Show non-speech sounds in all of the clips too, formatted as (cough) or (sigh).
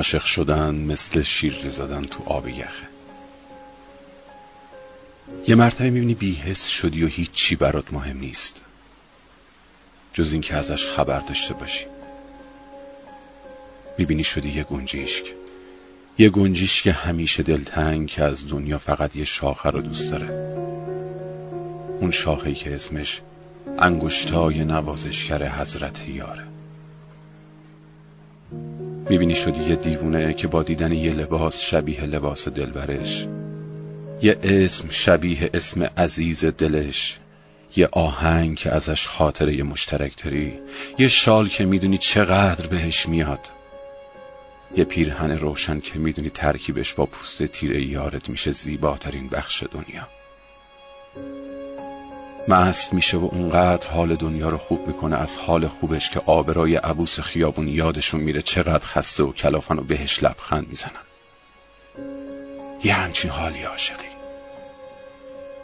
عاشق شدن مثل شیرجه زدن تو آب یخه. یه مرتبه می‌بینی بیهست شدی و هیچی برات مهم نیست. جز اینکه ازش خبر داشته باشی. می‌بینی شدی یه گنجیشک. یه گنجیش که همیشه دلتنگ که از دنیا فقط یه شاخه رو دوست داره. اون شاخهی که اسمش انگشتای نوازشگر حضرت یاره. می‌بینی شدی یه دیوونه که با دیدن یه لباس شبیه لباس دلبرش. یه اسم شبیه اسم عزیز دلش. یه آهنگ که ازش خاطره یه مشترک داری یه شال که می‌دونی چقدر بهش میاد. یه پیرهن روشن که می‌دونی ترکیبش با پوست تیره یارت میشه زیباترین بخش دنیا. مست میشه و اونقدر حال دنیا رو خوب می‌کنه از حال خوبش که آبرای عبوس خیابون یادشون میره چقدر خسته و کلافن و بهش لبخند می‌زنن. یه همچین حالی عاشقی.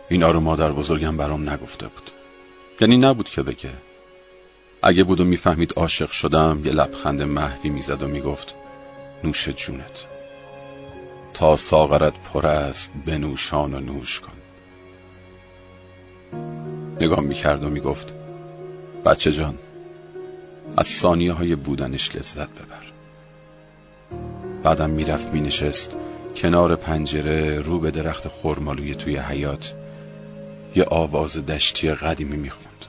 اینا رو مادر بزرگم برام نگفته بود. یعنی نبود که بگه. اگه بود و می‌فهمید عاشق شدم یه لبخند محوی می‌زد و می‌گفت نوش جونت. تا ساغرت پر است بنوشان و نوش کن. نگاه می‌کرد و می‌گفت بچه جان از ثانیه های بودنش لذت ببر. بعدم می‌رفت مینشست کنار پنجره رو به درخت خرمالوی توی حیات یه آواز دشتی قدیمی می‌خوند.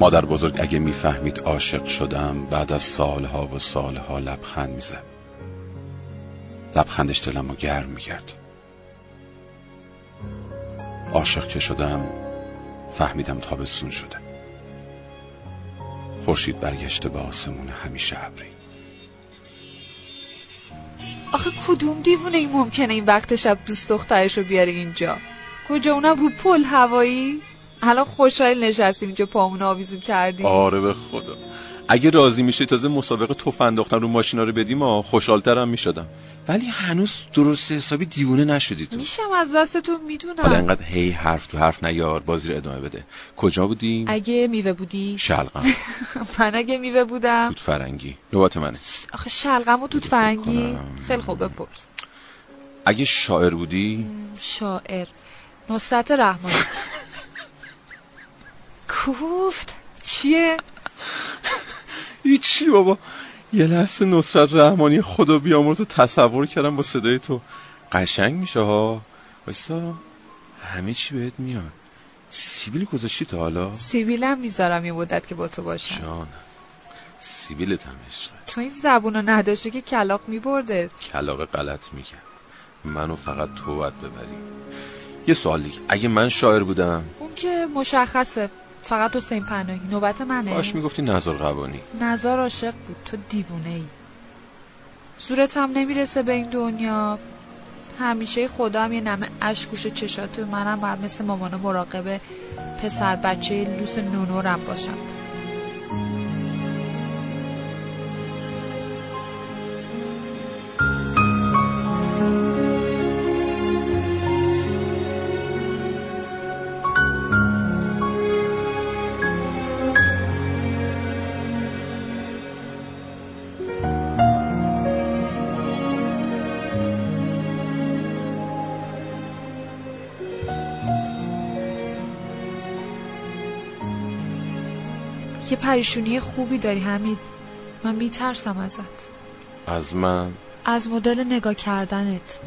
مادر بزرگ اگه می‌فهمید عاشق شدم بعد از سالها و سالها لبخند می‌زد. لبخندش دلم رو گرم می‌کرد. عاشق که شدم فهمیدم تابستون شده. خورشید برگشته به آسمون همیشه ابری. آخه کدوم دیوونه ای ممکنه این وقت شب دوست دخترش رو بیاره اینجا؟ کجا؟ اونم رو پل هوایی؟ الان خوشحال نشستیم اینجا پامون آویزون کردیم. آره به خدا. اگه راضی میشه تازه مسابقه توف انداختن رو ماشینا رو بدیم خوشحالترم می‌شدم. ولی هنوز درست حسابی دیوونه نشدی تو. میشم از دستتون می‌دونم. حالا انقدر هی حرف تو حرف نیار بازی رو ادامه بده. کجا بودیم اگه میوه بودی. شلقم (laughs) من اگه میوه بودم. توت فرنگی. نوبت منه. آخه شلغم و توت فرنگی. خیلی خوب بپرس اگه شاعر بودی؟ شاعر. نصرت رحمانی. (laughs) کوفت. چیه؟ هیچی بابا؟ یه لحظه نصرت رحمانی خدا بیامرز رو تصور کردم با صدای تو قشنگ میشه ها. وایسا همه چی بهت میاد. سیبیل گذاشتی تا حالا؟ سیبیلم می‌ذارم یه مدت که با تو باشم. جان سیبیلت هم عشقه. تو این زبون رو نداشته که کلاق میبرده کلاق غلط می‌کرد. منو فقط تو باید ببری. یه سوال دیگه. اگه من شاعر بودم؟ اون که مشخصه. فقط حسین پناهی. نوبت منه. باش می‌گفتی نظر قوانی. نظر عاشق بود. تو دیوونه ای صورت هم نمی‌رسه به این دنیا. همیشه خدا هم یه نمه اشک گوشه چشاتو منم باید مثل مامانا مراقب پسر بچه لوس نونورم باشم. یه پریشونی خوبی داری حمید. من میترسم ازت. از من؟ از مدل نگاه کردنت.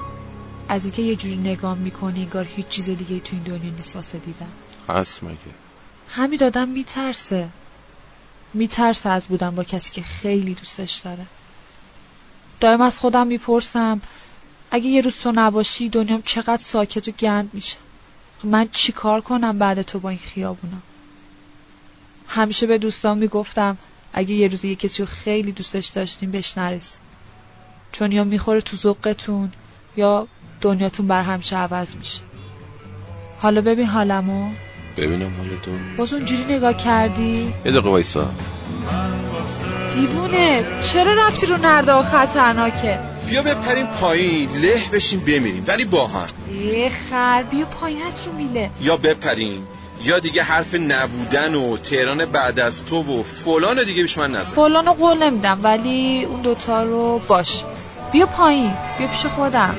از اینکه یه جوری نگاه می‌کنی انگار هیچ چیز دیگه تو این دنیا نیست واسه دیدن. هست مگه؟ همین دادم میترسه. میترسه از بودن با کسی که خیلی دوستش داره. دائم از خودم می‌پرسم اگه یه روز تو نباشی دنیام چقدر ساکت و گند میشه؟ من چیکار کنم بعد تو با این خیابونا؟ همیشه به دوستان می‌گفتم اگه یه روز یه کسی رو خیلی دوستش داشتیم بهش نرسیم. چون یا می‌خوره تو ذوقتون یا دنیاتون بر همیشه عوض میشه. حالا ببین حالمو. ببینم حالتو باز اونجوری نگاه کردی؟ یه دقیقه وایسا. دیوونه چرا رفتی رو نرده و خطرناکه؟ بیا بپریم پایین له بشیم بمیریم ولی با هم. ای خر بیا پایینت رو میله. یا بپریم. یا دیگه حرف نبودن و تهران بعد از تو و فلان دیگه بیش من نزن. فلان قول نمیدم ولی اون دوتا رو باش. بیا پایین بیا پیش خودم.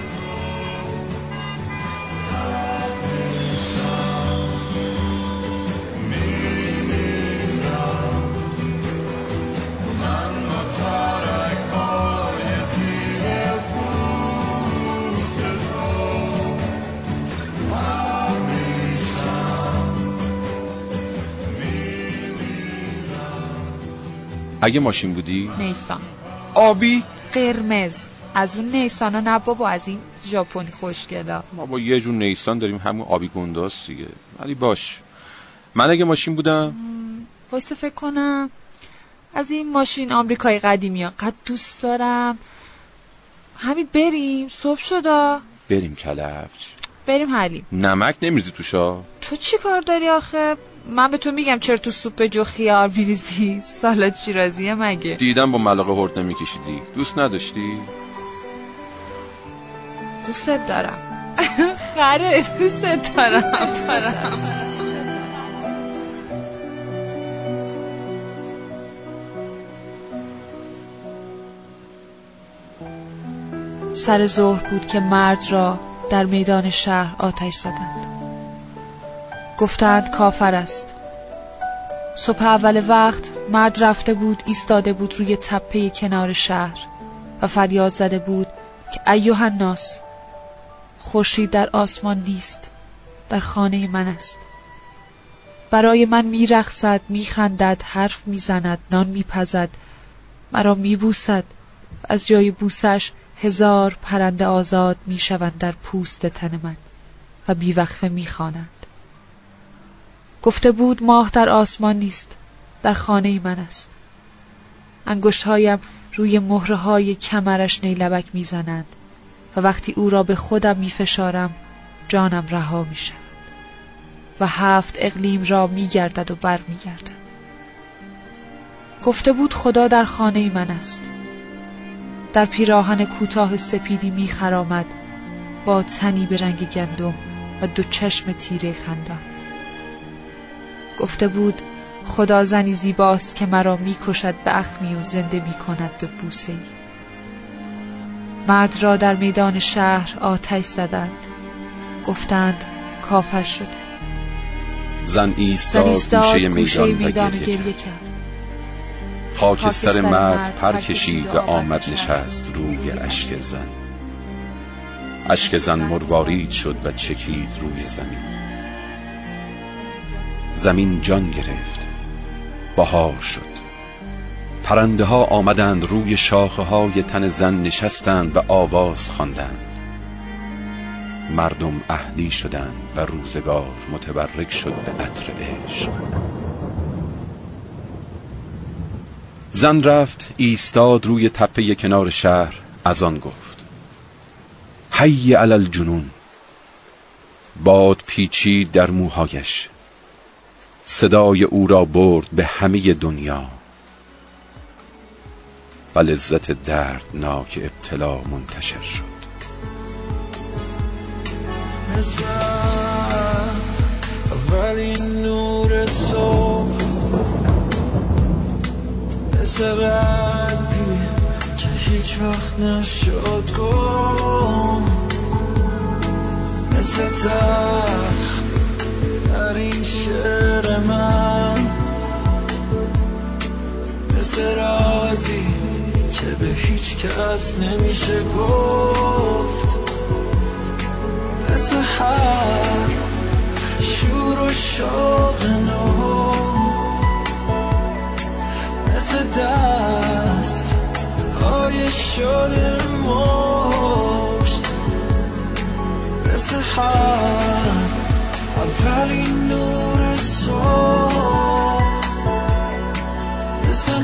اگه ماشین بودی؟ نیسان. آبی؟ قرمز. از اون نیسانا نه بابا از این ژاپنی خوشگلا. ما با یه جور نیسان داریم همون آبی گنداز دیگه. ولی باش. من اگه ماشین بودم؟ وایس فکر کنم از این ماشین آمریکای قدیمی ها. قد دوست دارم. همین بریم. صبح شدا بریم کلبج بریم حلیم. نمک نمیریزی توشا تو چی کار داری آخه؟ من به تو میگم چرا تو سوپ جو خیار میریزی؟ سالاد شیرازیه مگه؟ دیدم با ملاقه هرد نمیکشیدی. دوست نداشتی؟ دوست دارم. خره دوست دارم سر ظهر بود که مرد را در میدان شهر آتش زدند. گفتند کافر است. صبح اول وقت مرد رفته بود ایستاده بود روی تپه کنار شهر و فریاد زده بود که ایوه الناس خورشید در آسمان نیست در خانه من است. برای من میرقصد میخندد حرف می‌زند نان میپزد مرا میبوسد و از جای بوسش هزار پرنده آزاد می‌شوند در پوست تن من و بیوقفه می‌خوانند. گفته بود ماه در آسمان نیست در خانه من است. انگشتهایم روی مهره های کمرش نیلبک می‌زنند و وقتی او را به خودم میفشارم جانم رها می شود و هفت اقلیم را میگردد و بر میگردد گفته بود خدا در خانه من است. در پیراهن کوتاه سپیدی میخرامد با تنی به رنگ گندم و دو چشم تیره خندان. گفته بود خدا زنی زیباست که مرا می‌کشد به اخمی و زنده می‌کند به بوسه. مرد را در میدان شهر آتش زدند. گفتند کافر شده. زن ایستاد گوشه میدان و گریه کرد. خاکستر مرد پر کشید و آمد نشست روی اشک زن. اشک زن مروارید شد و چکید روی زمین. زمین جان گرفت. بهار شد. پرنده ها آمدند روی شاخه های تن زن نشستند و آواز خواندند. مردم اهلی شدند و روزگار متبرک شد به عطر عشق. زن رفت ایستاد روی تپه کنار شهر از آن گفت حی علی الجنون. باد پیچید در موهایش. صدای او را برد به همه دنیا و لذت دردناک ابتلا منتشر شد. نور صبح مثل بندی که هیچ وقت نشد گم. مثل تخ در این شعر من. مثل رازی که به هیچ کس نمیشه گفت. مثل هر شور و شوق نو مثل دست های شده مشت. مثل هر اولین نور صبح مثل